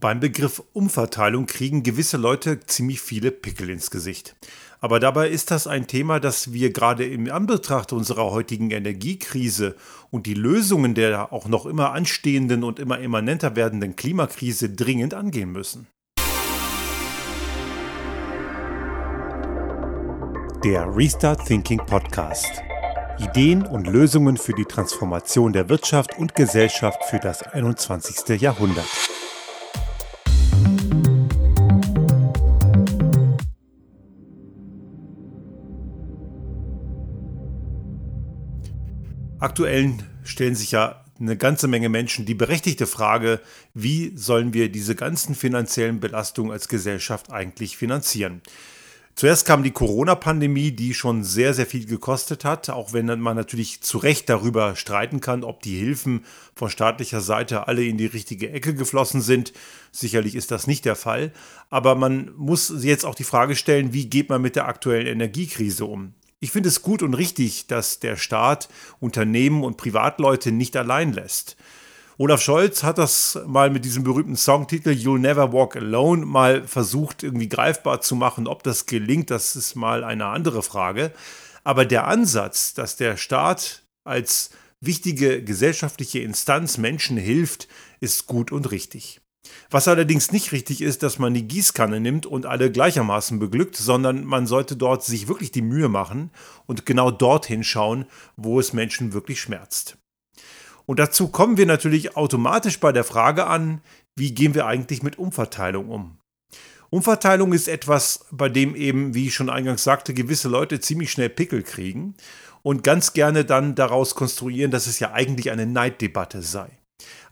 Beim Begriff Umverteilung kriegen gewisse Leute ziemlich viele Pickel ins Gesicht. Aber dabei ist das ein Thema, das wir gerade im Anbetracht unserer heutigen Energiekrise und die Lösungen der auch noch immer anstehenden und immer immanenter werdenden Klimakrise dringend angehen müssen. Der Restart Thinking Podcast. Ideen und Lösungen für die Transformation der Wirtschaft und Gesellschaft für das 21. Jahrhundert. Aktuell stellen sich ja eine ganze Menge Menschen die berechtigte Frage, wie sollen wir diese ganzen finanziellen Belastungen als Gesellschaft eigentlich finanzieren? Zuerst kam die Corona-Pandemie, die schon sehr, sehr viel gekostet hat, auch wenn man natürlich zu Recht darüber streiten kann, ob die Hilfen von staatlicher Seite alle in die richtige Ecke geflossen sind. Sicherlich ist das nicht der Fall. Aber man muss jetzt auch die Frage stellen, wie geht man mit der aktuellen Energiekrise um? Ich finde es gut und richtig, dass der Staat Unternehmen und Privatleute nicht allein lässt. Olaf Scholz hat das mal mit diesem berühmten Songtitel You'll Never Walk Alone mal versucht irgendwie greifbar zu machen. Ob das gelingt, das ist mal eine andere Frage. Aber der Ansatz, dass der Staat als wichtige gesellschaftliche Instanz Menschen hilft, ist gut und richtig. Was allerdings nicht richtig ist, dass man die Gießkanne nimmt und alle gleichermaßen beglückt, sondern man sollte dort sich wirklich die Mühe machen und genau dorthin schauen, wo es Menschen wirklich schmerzt. Und dazu kommen wir natürlich automatisch bei der Frage an, wie gehen wir eigentlich mit Umverteilung um? Umverteilung ist etwas, bei dem eben, wie ich schon eingangs sagte, gewisse Leute ziemlich schnell Pickel kriegen und ganz gerne dann daraus konstruieren, dass es ja eigentlich eine Neiddebatte sei.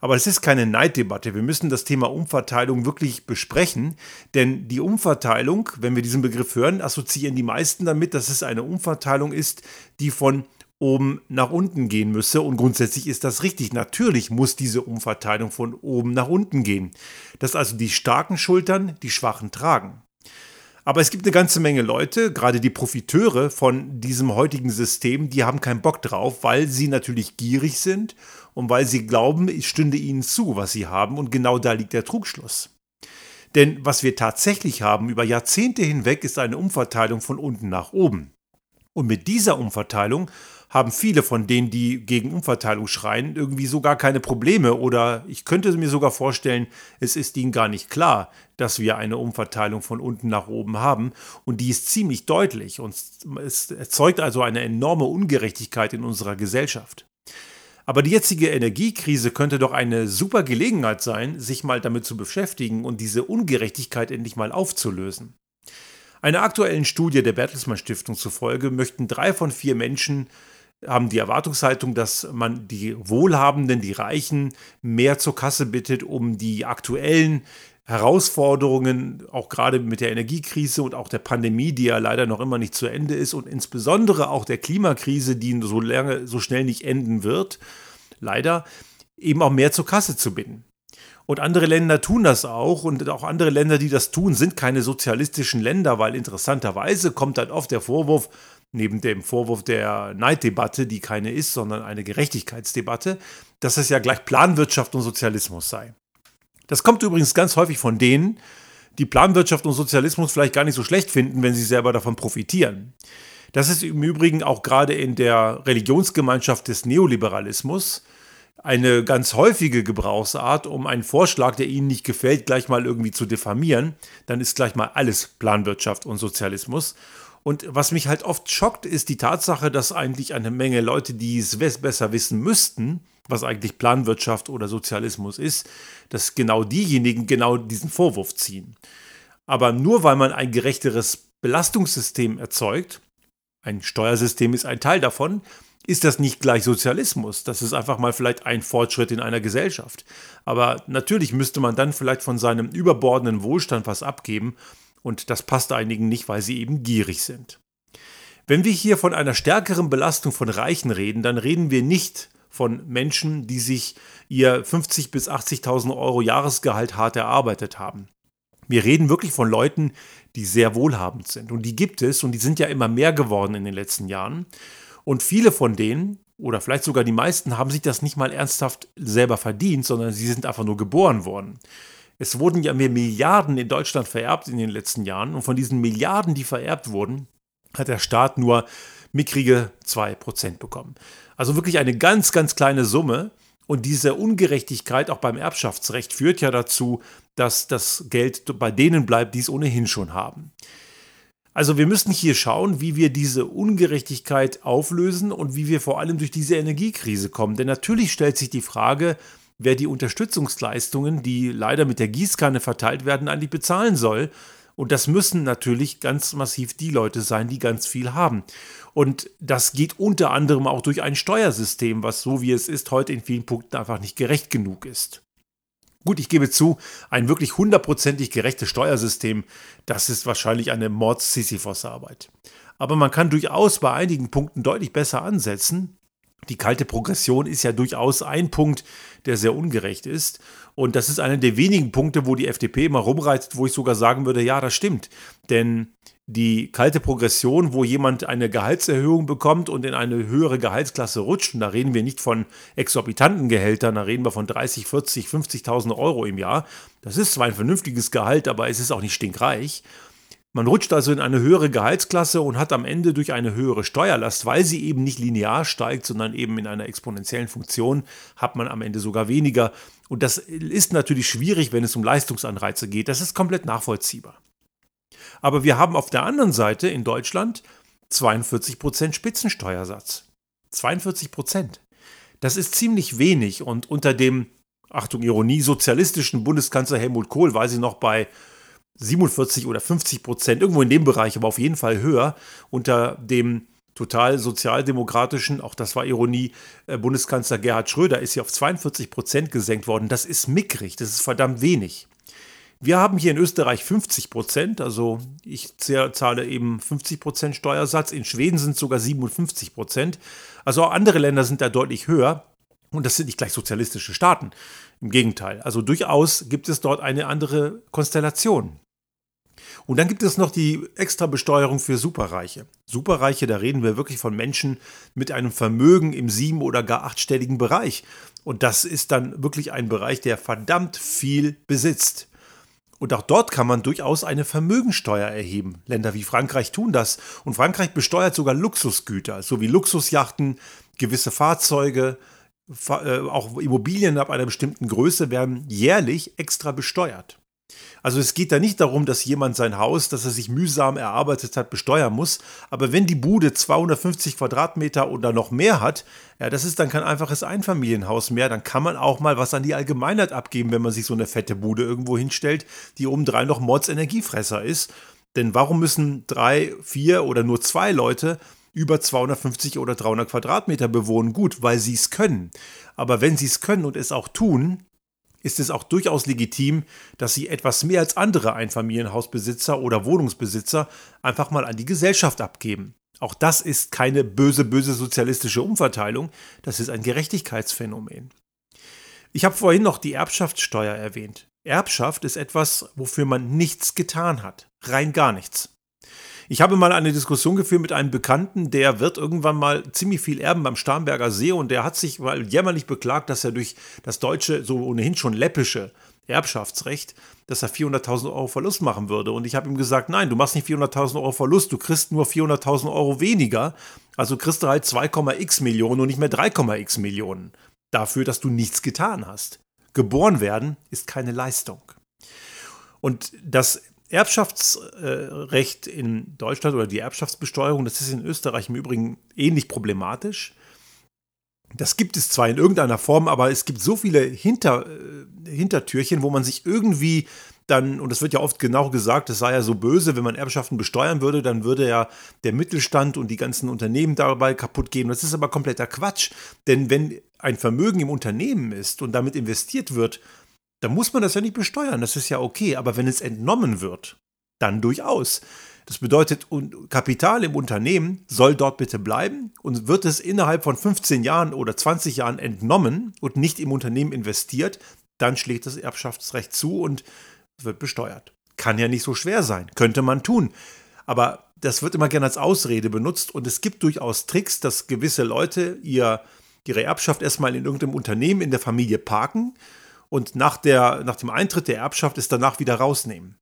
Aber es ist keine Neiddebatte. Wir müssen das Thema Umverteilung wirklich besprechen, denn die Umverteilung, wenn wir diesen Begriff hören, assoziieren die meisten damit, dass es eine Umverteilung ist, die von oben nach unten gehen müsse. Und grundsätzlich ist das richtig. Natürlich muss diese Umverteilung von oben nach unten gehen. Dass also die starken Schultern die Schwachen tragen. Aber es gibt eine ganze Menge Leute, gerade die Profiteure von diesem heutigen System, die haben keinen Bock drauf, weil sie natürlich gierig sind und weil sie glauben, es stünde ihnen zu, was sie haben. Und genau da liegt der Trugschluss. Denn was wir tatsächlich haben über Jahrzehnte hinweg ist eine Umverteilung von unten nach oben. Und mit dieser Umverteilung haben viele von denen, die gegen Umverteilung schreien, irgendwie so gar keine Probleme. Oder ich könnte mir sogar vorstellen, es ist ihnen gar nicht klar, dass wir eine Umverteilung von unten nach oben haben. Und die ist ziemlich deutlich. Und es erzeugt also eine enorme Ungerechtigkeit in unserer Gesellschaft. Aber die jetzige Energiekrise könnte doch eine super Gelegenheit sein, sich mal damit zu beschäftigen und diese Ungerechtigkeit endlich mal aufzulösen. Einer aktuellen Studie der Bertelsmann Stiftung zufolge möchten drei von vier Menschen haben die Erwartungshaltung, dass man die Wohlhabenden, die Reichen mehr zur Kasse bittet, um die aktuellen Herausforderungen, auch gerade mit der Energiekrise und auch der Pandemie, die ja leider noch immer nicht zu Ende ist und insbesondere auch der Klimakrise, die so lange, so schnell nicht enden wird, leider eben auch mehr zur Kasse zu bitten. Und andere Länder tun das auch und auch andere Länder, die das tun, sind keine sozialistischen Länder, weil interessanterweise kommt dann oft der Vorwurf, neben dem Vorwurf der Neiddebatte, die keine ist, sondern eine Gerechtigkeitsdebatte, dass es ja gleich Planwirtschaft und Sozialismus sei. Das kommt übrigens ganz häufig von denen, die Planwirtschaft und Sozialismus vielleicht gar nicht so schlecht finden, wenn sie selber davon profitieren. Das ist im Übrigen auch gerade in der Religionsgemeinschaft des Neoliberalismus eine ganz häufige Gebrauchsart, um einen Vorschlag, der Ihnen nicht gefällt, gleich mal irgendwie zu diffamieren. Dann ist gleich mal alles Planwirtschaft und Sozialismus. Und was mich halt oft schockt, ist die Tatsache, dass eigentlich eine Menge Leute, die es besser wissen müssten, was eigentlich Planwirtschaft oder Sozialismus ist, dass genau diejenigen genau diesen Vorwurf ziehen. Aber nur weil man ein gerechteres Belastungssystem erzeugt, ein Steuersystem ist ein Teil davon, ist das nicht gleich Sozialismus. Das ist einfach mal vielleicht ein Fortschritt in einer Gesellschaft. Aber natürlich müsste man dann vielleicht von seinem überbordenden Wohlstand was abgeben und das passt einigen nicht, weil sie eben gierig sind. Wenn wir hier von einer stärkeren Belastung von Reichen reden, dann reden wir nicht von Menschen, die sich ihr 50.000 bis 80.000 Euro Jahresgehalt hart erarbeitet haben. Wir reden wirklich von Leuten, die sehr wohlhabend sind. Und die gibt es und die sind ja immer mehr geworden in den letzten Jahren. Und viele von denen, oder vielleicht sogar die meisten, haben sich das nicht mal ernsthaft selber verdient, sondern sie sind einfach nur geboren worden. Es wurden ja mehr Milliarden in Deutschland vererbt in den letzten Jahren und von diesen Milliarden, die vererbt wurden, hat der Staat nur mickrige 2% bekommen. Also wirklich eine ganz, ganz kleine Summe. Und diese Ungerechtigkeit auch beim Erbschaftsrecht führt ja dazu, dass das Geld bei denen bleibt, die es ohnehin schon haben. Also wir müssen hier schauen, wie wir diese Ungerechtigkeit auflösen und wie wir vor allem durch diese Energiekrise kommen. Denn natürlich stellt sich die Frage, wer die Unterstützungsleistungen, die leider mit der Gießkanne verteilt werden, eigentlich bezahlen soll. Und das müssen natürlich ganz massiv die Leute sein, die ganz viel haben. Und das geht unter anderem auch durch ein Steuersystem, was so wie es ist, heute in vielen Punkten einfach nicht gerecht genug ist. Gut, ich gebe zu, ein wirklich hundertprozentig gerechtes Steuersystem, das ist wahrscheinlich eine Mords-Sisyphos-Arbeit. Aber man kann durchaus bei einigen Punkten deutlich besser ansetzen die kalte Progression ist ja durchaus ein Punkt, der sehr ungerecht ist. Und das ist einer der wenigen Punkte, wo die FDP immer rumreizt, wo ich sogar sagen würde, ja, das stimmt. Denn die kalte Progression, wo jemand eine Gehaltserhöhung bekommt und in eine höhere Gehaltsklasse rutscht, und da reden wir nicht von exorbitanten Gehältern, da reden wir von 30, 40, 50.000 Euro im Jahr. Das ist zwar ein vernünftiges Gehalt, aber es ist auch nicht stinkreich. Man rutscht also in eine höhere Gehaltsklasse und hat am Ende durch eine höhere Steuerlast, weil sie eben nicht linear steigt, sondern eben in einer exponentiellen Funktion, hat man am Ende sogar weniger. Und das ist natürlich schwierig, wenn es um Leistungsanreize geht. Das ist komplett nachvollziehbar. Aber wir haben auf der anderen Seite in Deutschland 42% Spitzensteuersatz. 42% Das ist ziemlich wenig und unter dem, Achtung Ironie, sozialistischen Bundeskanzler Helmut Kohl war sie noch bei 47 oder 50 Prozent, irgendwo in dem Bereich, aber auf jeden Fall höher, unter dem total sozialdemokratischen, auch das war Ironie, äh, Bundeskanzler Gerhard Schröder ist hier auf 42 Prozent gesenkt worden. Das ist mickrig, das ist verdammt wenig. Wir haben hier in Österreich 50 Prozent, also ich zahle eben 50 Prozent Steuersatz. In Schweden sind es sogar 57 Prozent. Also auch andere Länder sind da deutlich höher. Und das sind nicht gleich sozialistische Staaten. Im Gegenteil. Also durchaus gibt es dort eine andere Konstellation. Und dann gibt es noch die extra Besteuerung für Superreiche. Superreiche, da reden wir wirklich von Menschen mit einem Vermögen im sieben- oder gar achtstelligen Bereich. Und das ist dann wirklich ein Bereich, der verdammt viel besitzt. Und auch dort kann man durchaus eine Vermögensteuer erheben. Länder wie Frankreich tun das. Und Frankreich besteuert sogar Luxusgüter, so wie Luxusjachten, gewisse Fahrzeuge, äh, auch Immobilien ab einer bestimmten Größe werden jährlich extra besteuert. Also es geht da nicht darum, dass jemand sein Haus, das er sich mühsam erarbeitet hat, besteuern muss. Aber wenn die Bude 250 Quadratmeter oder noch mehr hat, ja, das ist dann kein einfaches Einfamilienhaus mehr. Dann kann man auch mal was an die Allgemeinheit abgeben, wenn man sich so eine fette Bude irgendwo hinstellt, die obendrein noch Mordsenergiefresser ist. Denn warum müssen drei, vier oder nur zwei Leute über 250 oder 300 Quadratmeter bewohnen? Gut, weil sie es können. Aber wenn sie es können und es auch tun, ist es auch durchaus legitim, dass sie etwas mehr als andere Einfamilienhausbesitzer oder Wohnungsbesitzer einfach mal an die Gesellschaft abgeben. Auch das ist keine böse, böse sozialistische Umverteilung, das ist ein Gerechtigkeitsphänomen. Ich habe vorhin noch die Erbschaftssteuer erwähnt. Erbschaft ist etwas, wofür man nichts getan hat, rein gar nichts. Ich habe mal eine Diskussion geführt mit einem Bekannten, der wird irgendwann mal ziemlich viel erben beim Starnberger See und der hat sich mal jämmerlich beklagt, dass er durch das deutsche, so ohnehin schon läppische Erbschaftsrecht, dass er 400.000 Euro Verlust machen würde. Und ich habe ihm gesagt, nein, du machst nicht 400.000 Euro Verlust, du kriegst nur 400.000 Euro weniger. Also kriegst du halt 2,x Millionen und nicht mehr 3,x Millionen. Dafür, dass du nichts getan hast. Geboren werden ist keine Leistung. Und das Erbschaftsrecht in Deutschland oder die Erbschaftsbesteuerung, das ist in Österreich im Übrigen ähnlich problematisch. Das gibt es zwar in irgendeiner Form, aber es gibt so viele Hinter, äh, Hintertürchen, wo man sich irgendwie dann, und das wird ja oft genau gesagt, es sei ja so böse, wenn man Erbschaften besteuern würde, dann würde ja der Mittelstand und die ganzen Unternehmen dabei kaputt gehen. Das ist aber kompletter Quatsch. Denn wenn ein Vermögen im Unternehmen ist und damit investiert wird, dann muss man das ja nicht besteuern, das ist ja okay. Aber wenn es entnommen wird, dann durchaus. Das bedeutet, Kapital im Unternehmen soll dort bitte bleiben und wird es innerhalb von 15 Jahren oder 20 Jahren entnommen und nicht im Unternehmen investiert, dann schlägt das Erbschaftsrecht zu und wird besteuert. Kann ja nicht so schwer sein, könnte man tun. Aber das wird immer gerne als Ausrede benutzt und es gibt durchaus Tricks, dass gewisse Leute ihr, ihre Erbschaft erstmal in irgendeinem Unternehmen in der Familie parken und nach, der, nach dem Eintritt der Erbschaft es danach wieder rausnehmen.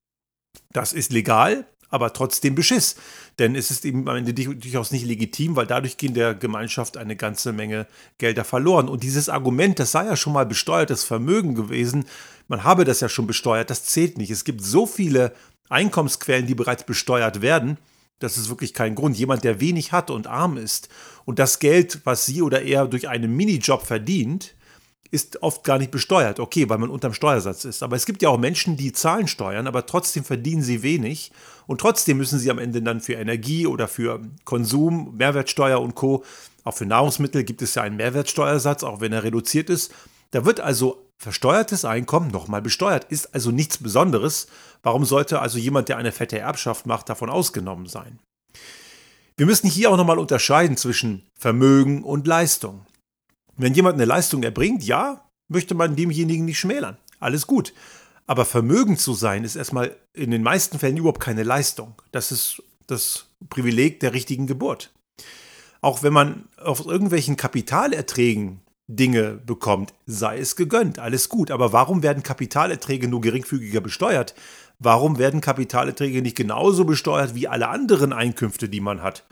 Das ist legal, aber trotzdem Beschiss. Denn es ist eben am Ende durchaus nicht legitim, weil dadurch gehen der Gemeinschaft eine ganze Menge Gelder verloren. Und dieses Argument, das sei ja schon mal besteuertes Vermögen gewesen, man habe das ja schon besteuert, das zählt nicht. Es gibt so viele Einkommensquellen, die bereits besteuert werden, das ist wirklich kein Grund. Jemand, der wenig hat und arm ist und das Geld, was sie oder er durch einen Minijob verdient, ist oft gar nicht besteuert. Okay, weil man unterm Steuersatz ist. Aber es gibt ja auch Menschen, die zahlen Steuern, aber trotzdem verdienen sie wenig und trotzdem müssen sie am Ende dann für Energie oder für Konsum, Mehrwertsteuer und Co. Auch für Nahrungsmittel gibt es ja einen Mehrwertsteuersatz, auch wenn er reduziert ist. Da wird also versteuertes Einkommen nochmal besteuert, ist also nichts Besonderes. Warum sollte also jemand, der eine fette Erbschaft macht, davon ausgenommen sein? Wir müssen hier auch nochmal unterscheiden zwischen Vermögen und Leistung. Wenn jemand eine Leistung erbringt, ja, möchte man demjenigen nicht schmälern. Alles gut. Aber vermögend zu sein, ist erstmal in den meisten Fällen überhaupt keine Leistung. Das ist das Privileg der richtigen Geburt. Auch wenn man auf irgendwelchen Kapitalerträgen Dinge bekommt, sei es gegönnt, alles gut. Aber warum werden Kapitalerträge nur geringfügiger besteuert? Warum werden Kapitalerträge nicht genauso besteuert wie alle anderen Einkünfte, die man hat?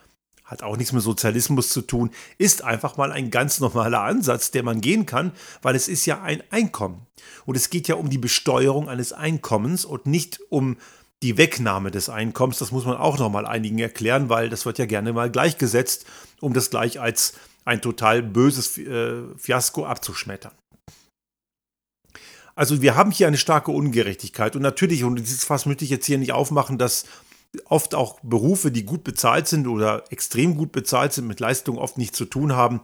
Hat auch nichts mit Sozialismus zu tun, ist einfach mal ein ganz normaler Ansatz, der man gehen kann, weil es ist ja ein Einkommen. Und es geht ja um die Besteuerung eines Einkommens und nicht um die Wegnahme des Einkommens. Das muss man auch nochmal einigen erklären, weil das wird ja gerne mal gleichgesetzt, um das gleich als ein total böses äh, Fiasko abzuschmettern. Also wir haben hier eine starke Ungerechtigkeit und natürlich, und dieses Fass möchte ich jetzt hier nicht aufmachen, dass oft auch Berufe, die gut bezahlt sind oder extrem gut bezahlt sind, mit Leistung oft nichts zu tun haben.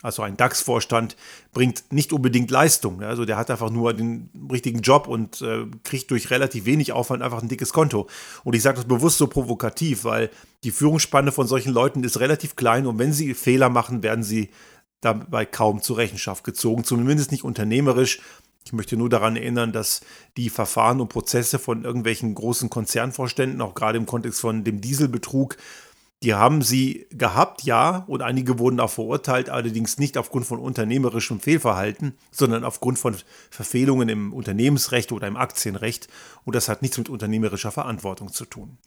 Also ein DAX-Vorstand bringt nicht unbedingt Leistung. Also der hat einfach nur den richtigen Job und äh, kriegt durch relativ wenig Aufwand einfach ein dickes Konto. Und ich sage das bewusst so provokativ, weil die Führungsspanne von solchen Leuten ist relativ klein und wenn sie Fehler machen, werden sie dabei kaum zur Rechenschaft gezogen, zumindest nicht unternehmerisch. Ich möchte nur daran erinnern, dass die Verfahren und Prozesse von irgendwelchen großen Konzernvorständen, auch gerade im Kontext von dem Dieselbetrug, die haben sie gehabt, ja, und einige wurden auch verurteilt, allerdings nicht aufgrund von unternehmerischem Fehlverhalten, sondern aufgrund von Verfehlungen im Unternehmensrecht oder im Aktienrecht. Und das hat nichts mit unternehmerischer Verantwortung zu tun.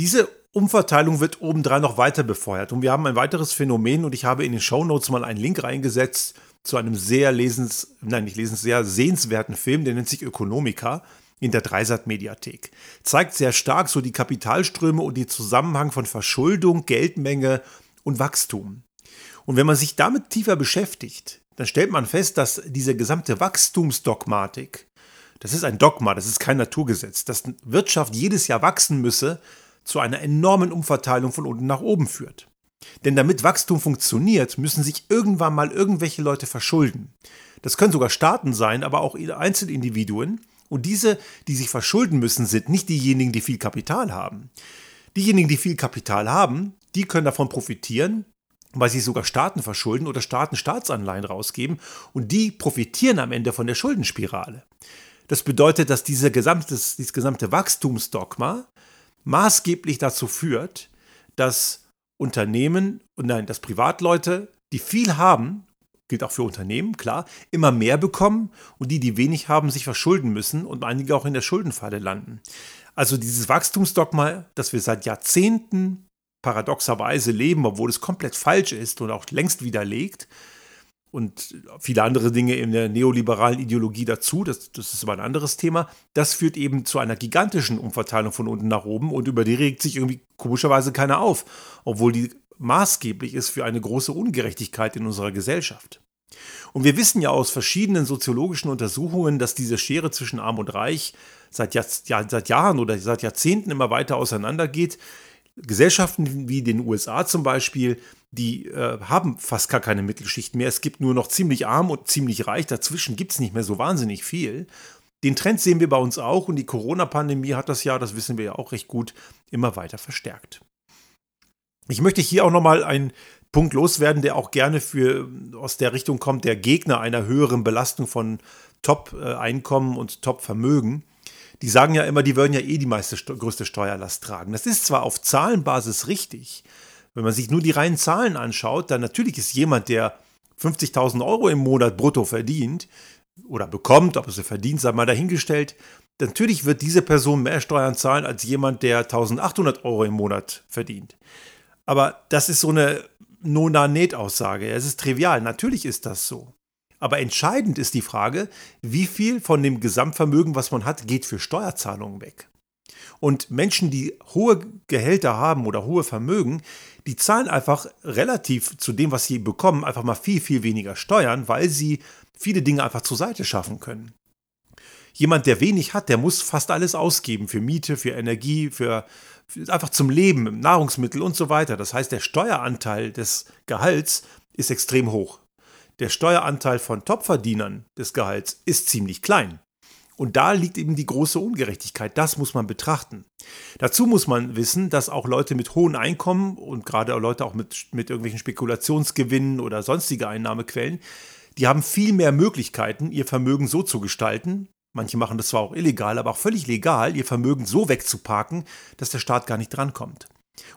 Diese Umverteilung wird obendrein noch weiter befeuert. Und wir haben ein weiteres Phänomen, und ich habe in den Show Notes mal einen Link reingesetzt zu einem sehr lesens, nein, nicht lesens, sehr sehenswerten Film, der nennt sich Ökonomika in der Dreisat-Mediathek. Zeigt sehr stark so die Kapitalströme und den Zusammenhang von Verschuldung, Geldmenge und Wachstum. Und wenn man sich damit tiefer beschäftigt, dann stellt man fest, dass diese gesamte Wachstumsdogmatik, das ist ein Dogma, das ist kein Naturgesetz, dass Wirtschaft jedes Jahr wachsen müsse, zu einer enormen Umverteilung von unten nach oben führt. Denn damit Wachstum funktioniert, müssen sich irgendwann mal irgendwelche Leute verschulden. Das können sogar Staaten sein, aber auch Einzelindividuen. Und diese, die sich verschulden müssen, sind nicht diejenigen, die viel Kapital haben. Diejenigen, die viel Kapital haben, die können davon profitieren, weil sie sogar Staaten verschulden oder Staaten Staatsanleihen rausgeben. Und die profitieren am Ende von der Schuldenspirale. Das bedeutet, dass diese gesamte, dieses gesamte Wachstumsdogma maßgeblich dazu führt, dass Unternehmen und nein, dass Privatleute, die viel haben, gilt auch für Unternehmen, klar, immer mehr bekommen und die, die wenig haben, sich verschulden müssen und einige auch in der Schuldenfalle landen. Also dieses Wachstumsdogma, das wir seit Jahrzehnten paradoxerweise leben, obwohl es komplett falsch ist und auch längst widerlegt, und viele andere Dinge in der neoliberalen Ideologie dazu, das, das ist aber ein anderes Thema, das führt eben zu einer gigantischen Umverteilung von unten nach oben und über die regt sich irgendwie komischerweise keiner auf, obwohl die maßgeblich ist für eine große Ungerechtigkeit in unserer Gesellschaft. Und wir wissen ja aus verschiedenen soziologischen Untersuchungen, dass diese Schere zwischen Arm und Reich seit, Jahr, seit Jahren oder seit Jahrzehnten immer weiter auseinandergeht. Gesellschaften wie den USA zum Beispiel, die äh, haben fast gar keine Mittelschicht mehr. Es gibt nur noch ziemlich arm und ziemlich reich. Dazwischen gibt es nicht mehr so wahnsinnig viel. Den Trend sehen wir bei uns auch und die Corona-Pandemie hat das ja, das wissen wir ja auch recht gut, immer weiter verstärkt. Ich möchte hier auch nochmal einen Punkt loswerden, der auch gerne für, aus der Richtung kommt, der Gegner einer höheren Belastung von Top-Einkommen und Top-Vermögen die sagen ja immer, die würden ja eh die meiste, größte Steuerlast tragen. Das ist zwar auf Zahlenbasis richtig, wenn man sich nur die reinen Zahlen anschaut, dann natürlich ist jemand, der 50.000 Euro im Monat brutto verdient, oder bekommt, ob es er verdient, sei mal dahingestellt. Natürlich wird diese Person mehr Steuern zahlen als jemand, der 1800 Euro im Monat verdient. Aber das ist so eine Nona-Net-Aussage. Es ist trivial. Natürlich ist das so. Aber entscheidend ist die Frage, wie viel von dem Gesamtvermögen, was man hat, geht für Steuerzahlungen weg. Und Menschen, die hohe Gehälter haben oder hohe Vermögen, die zahlen einfach relativ zu dem, was sie bekommen, einfach mal viel, viel weniger Steuern, weil sie viele Dinge einfach zur Seite schaffen können. Jemand, der wenig hat, der muss fast alles ausgeben für Miete, für Energie, für, für einfach zum Leben, Nahrungsmittel und so weiter. Das heißt, der Steueranteil des Gehalts ist extrem hoch. Der Steueranteil von Topverdienern des Gehalts ist ziemlich klein. Und da liegt eben die große Ungerechtigkeit. Das muss man betrachten. Dazu muss man wissen, dass auch Leute mit hohen Einkommen und gerade Leute auch mit, mit irgendwelchen Spekulationsgewinnen oder sonstige Einnahmequellen, die haben viel mehr Möglichkeiten, ihr Vermögen so zu gestalten. Manche machen das zwar auch illegal, aber auch völlig legal, ihr Vermögen so wegzuparken, dass der Staat gar nicht drankommt.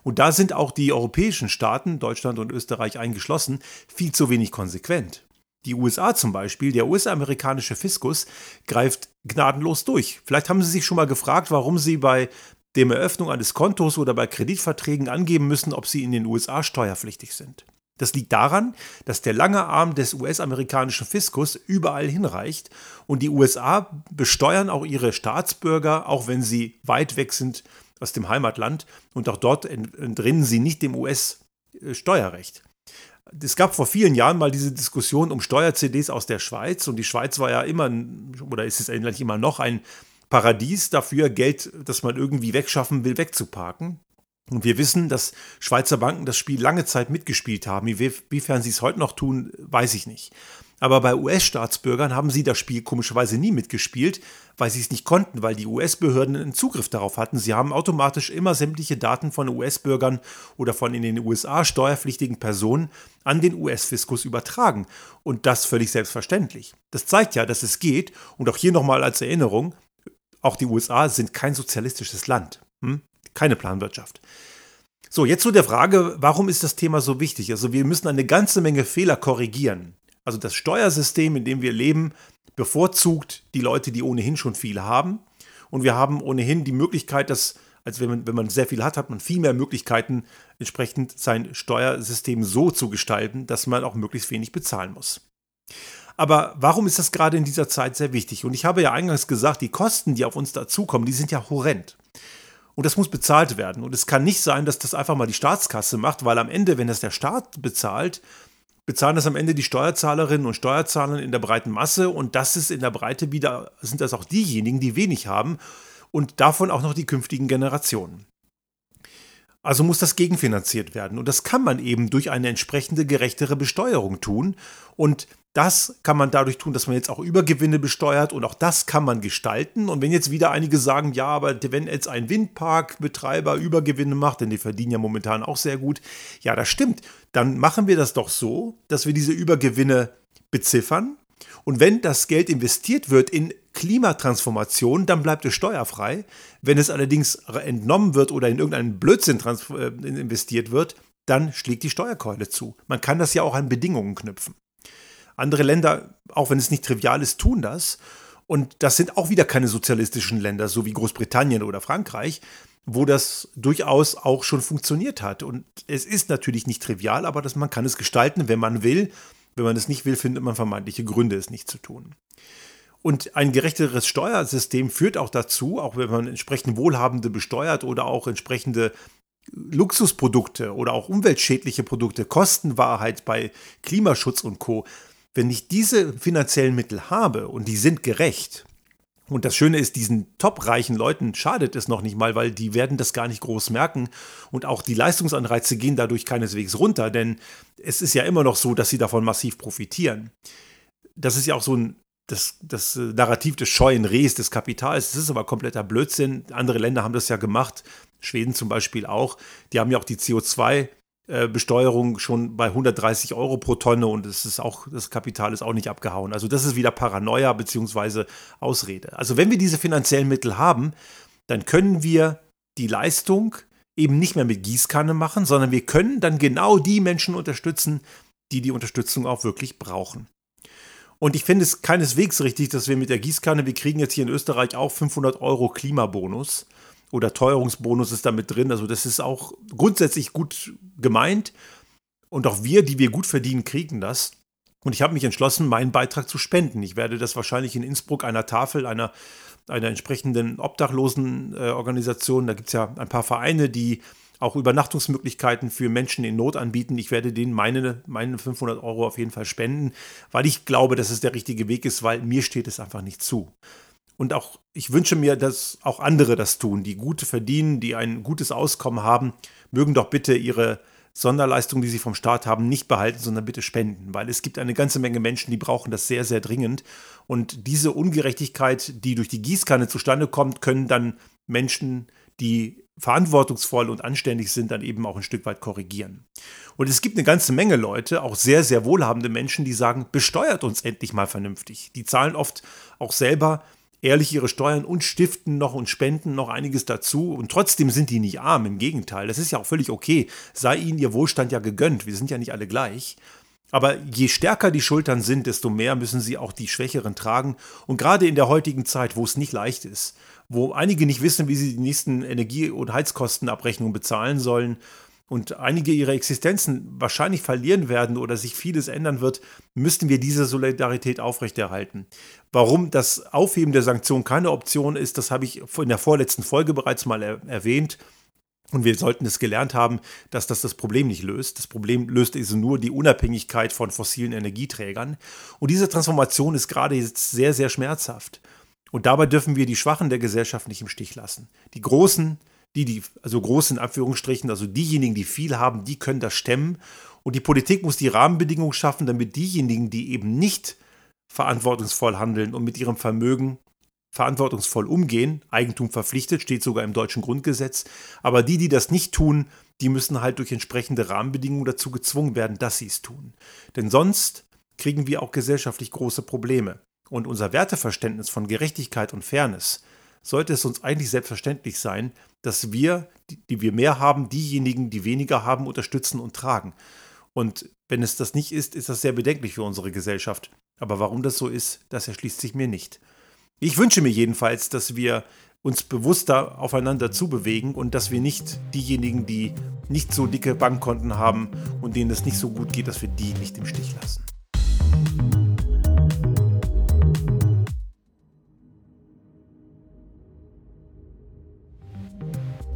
Und da sind auch die europäischen Staaten, Deutschland und Österreich eingeschlossen, viel zu wenig konsequent. Die USA zum Beispiel, der US-amerikanische Fiskus, greift gnadenlos durch. Vielleicht haben Sie sich schon mal gefragt, warum Sie bei der Eröffnung eines Kontos oder bei Kreditverträgen angeben müssen, ob Sie in den USA steuerpflichtig sind. Das liegt daran, dass der lange Arm des US-amerikanischen Fiskus überall hinreicht und die USA besteuern auch ihre Staatsbürger, auch wenn sie weit weg sind aus dem Heimatland und auch dort entrinnen sie nicht dem US-Steuerrecht. Es gab vor vielen Jahren mal diese Diskussion um Steuer-CDs aus der Schweiz und die Schweiz war ja immer, oder ist es eigentlich immer noch, ein Paradies dafür, Geld, das man irgendwie wegschaffen will, wegzuparken. Und wir wissen, dass Schweizer Banken das Spiel lange Zeit mitgespielt haben. Inwiefern sie es heute noch tun, weiß ich nicht. Aber bei US-Staatsbürgern haben sie das Spiel komischerweise nie mitgespielt, weil sie es nicht konnten, weil die US-Behörden einen Zugriff darauf hatten. Sie haben automatisch immer sämtliche Daten von US-Bürgern oder von in den USA steuerpflichtigen Personen an den US-Fiskus übertragen. Und das völlig selbstverständlich. Das zeigt ja, dass es geht. Und auch hier nochmal als Erinnerung, auch die USA sind kein sozialistisches Land. Hm? Keine Planwirtschaft. So, jetzt zu der Frage, warum ist das Thema so wichtig? Also wir müssen eine ganze Menge Fehler korrigieren. Also das Steuersystem, in dem wir leben, bevorzugt die Leute, die ohnehin schon viel haben. Und wir haben ohnehin die Möglichkeit, dass, als wenn man, wenn man sehr viel hat, hat man viel mehr Möglichkeiten, entsprechend sein Steuersystem so zu gestalten, dass man auch möglichst wenig bezahlen muss. Aber warum ist das gerade in dieser Zeit sehr wichtig? Und ich habe ja eingangs gesagt, die Kosten, die auf uns dazukommen, die sind ja horrend. Und das muss bezahlt werden. Und es kann nicht sein, dass das einfach mal die Staatskasse macht, weil am Ende, wenn das der Staat bezahlt, bezahlen das am Ende die Steuerzahlerinnen und Steuerzahler in der breiten Masse und das ist in der Breite wieder, sind das auch diejenigen, die wenig haben und davon auch noch die künftigen Generationen. Also muss das gegenfinanziert werden. Und das kann man eben durch eine entsprechende gerechtere Besteuerung tun. Und das kann man dadurch tun, dass man jetzt auch Übergewinne besteuert und auch das kann man gestalten. Und wenn jetzt wieder einige sagen, ja, aber wenn jetzt ein Windparkbetreiber Übergewinne macht, denn die verdienen ja momentan auch sehr gut, ja, das stimmt, dann machen wir das doch so, dass wir diese Übergewinne beziffern. Und wenn das Geld investiert wird in Klimatransformation, dann bleibt es steuerfrei. Wenn es allerdings entnommen wird oder in irgendeinen Blödsinn äh, investiert wird, dann schlägt die Steuerkeule zu. Man kann das ja auch an Bedingungen knüpfen. Andere Länder, auch wenn es nicht trivial ist, tun das. Und das sind auch wieder keine sozialistischen Länder, so wie Großbritannien oder Frankreich, wo das durchaus auch schon funktioniert hat. Und es ist natürlich nicht trivial, aber das, man kann es gestalten, wenn man will. Wenn man es nicht will, findet man vermeintliche Gründe, es nicht zu tun. Und ein gerechteres Steuersystem führt auch dazu, auch wenn man entsprechend Wohlhabende besteuert oder auch entsprechende Luxusprodukte oder auch umweltschädliche Produkte, Kostenwahrheit bei Klimaschutz und Co. Wenn ich diese finanziellen Mittel habe und die sind gerecht, und das Schöne ist, diesen topreichen Leuten schadet es noch nicht mal, weil die werden das gar nicht groß merken. Und auch die Leistungsanreize gehen dadurch keineswegs runter, denn es ist ja immer noch so, dass sie davon massiv profitieren. Das ist ja auch so ein das, das äh, Narrativ des scheuen Rehs, des Kapitals. Das ist aber kompletter Blödsinn. Andere Länder haben das ja gemacht. Schweden zum Beispiel auch. Die haben ja auch die CO2 Besteuerung schon bei 130 Euro pro Tonne und es ist auch, das Kapital ist auch nicht abgehauen. Also das ist wieder Paranoia bzw. Ausrede. Also wenn wir diese finanziellen Mittel haben, dann können wir die Leistung eben nicht mehr mit Gießkanne machen, sondern wir können dann genau die Menschen unterstützen, die die Unterstützung auch wirklich brauchen. Und ich finde es keineswegs richtig, dass wir mit der Gießkanne, wir kriegen jetzt hier in Österreich auch 500 Euro Klimabonus oder Teuerungsbonus ist damit drin. Also das ist auch grundsätzlich gut gemeint. Und auch wir, die wir gut verdienen, kriegen das. Und ich habe mich entschlossen, meinen Beitrag zu spenden. Ich werde das wahrscheinlich in Innsbruck einer Tafel einer, einer entsprechenden Obdachlosenorganisation, da gibt es ja ein paar Vereine, die auch Übernachtungsmöglichkeiten für Menschen in Not anbieten. Ich werde denen meine, meine 500 Euro auf jeden Fall spenden, weil ich glaube, dass es der richtige Weg ist, weil mir steht es einfach nicht zu. Und auch ich wünsche mir, dass auch andere das tun, die gut verdienen, die ein gutes Auskommen haben, mögen doch bitte ihre Sonderleistungen, die sie vom Staat haben, nicht behalten, sondern bitte spenden, weil es gibt eine ganze Menge Menschen, die brauchen das sehr, sehr dringend. Und diese Ungerechtigkeit, die durch die Gießkanne zustande kommt, können dann Menschen, die verantwortungsvoll und anständig sind, dann eben auch ein Stück weit korrigieren. Und es gibt eine ganze Menge Leute, auch sehr, sehr wohlhabende Menschen, die sagen, besteuert uns endlich mal vernünftig. Die zahlen oft auch selber ehrlich ihre Steuern und stiften noch und spenden noch einiges dazu. Und trotzdem sind die nicht arm, im Gegenteil. Das ist ja auch völlig okay. Sei ihnen ihr Wohlstand ja gegönnt. Wir sind ja nicht alle gleich. Aber je stärker die Schultern sind, desto mehr müssen sie auch die Schwächeren tragen. Und gerade in der heutigen Zeit, wo es nicht leicht ist, wo einige nicht wissen, wie sie die nächsten Energie- und Heizkostenabrechnungen bezahlen sollen und einige ihre Existenzen wahrscheinlich verlieren werden oder sich vieles ändern wird, müssten wir diese Solidarität aufrechterhalten. Warum das Aufheben der Sanktionen keine Option ist, das habe ich in der vorletzten Folge bereits mal er erwähnt. Und wir sollten es gelernt haben, dass das das Problem nicht löst. Das Problem löst also nur die Unabhängigkeit von fossilen Energieträgern. Und diese Transformation ist gerade jetzt sehr, sehr schmerzhaft. Und dabei dürfen wir die Schwachen der Gesellschaft nicht im Stich lassen. Die Großen, die, die, also großen Anführungsstrichen, also diejenigen, die viel haben, die können das stemmen. Und die Politik muss die Rahmenbedingungen schaffen, damit diejenigen, die eben nicht verantwortungsvoll handeln und mit ihrem Vermögen verantwortungsvoll umgehen, Eigentum verpflichtet, steht sogar im deutschen Grundgesetz, aber die, die das nicht tun, die müssen halt durch entsprechende Rahmenbedingungen dazu gezwungen werden, dass sie es tun. Denn sonst kriegen wir auch gesellschaftlich große Probleme. Und unser Werteverständnis von Gerechtigkeit und Fairness sollte es uns eigentlich selbstverständlich sein, dass wir, die wir mehr haben, diejenigen, die weniger haben, unterstützen und tragen. Und wenn es das nicht ist, ist das sehr bedenklich für unsere Gesellschaft. Aber warum das so ist, das erschließt sich mir nicht. Ich wünsche mir jedenfalls, dass wir uns bewusster aufeinander zubewegen und dass wir nicht diejenigen, die nicht so dicke Bankkonten haben und denen es nicht so gut geht, dass wir die nicht im Stich lassen.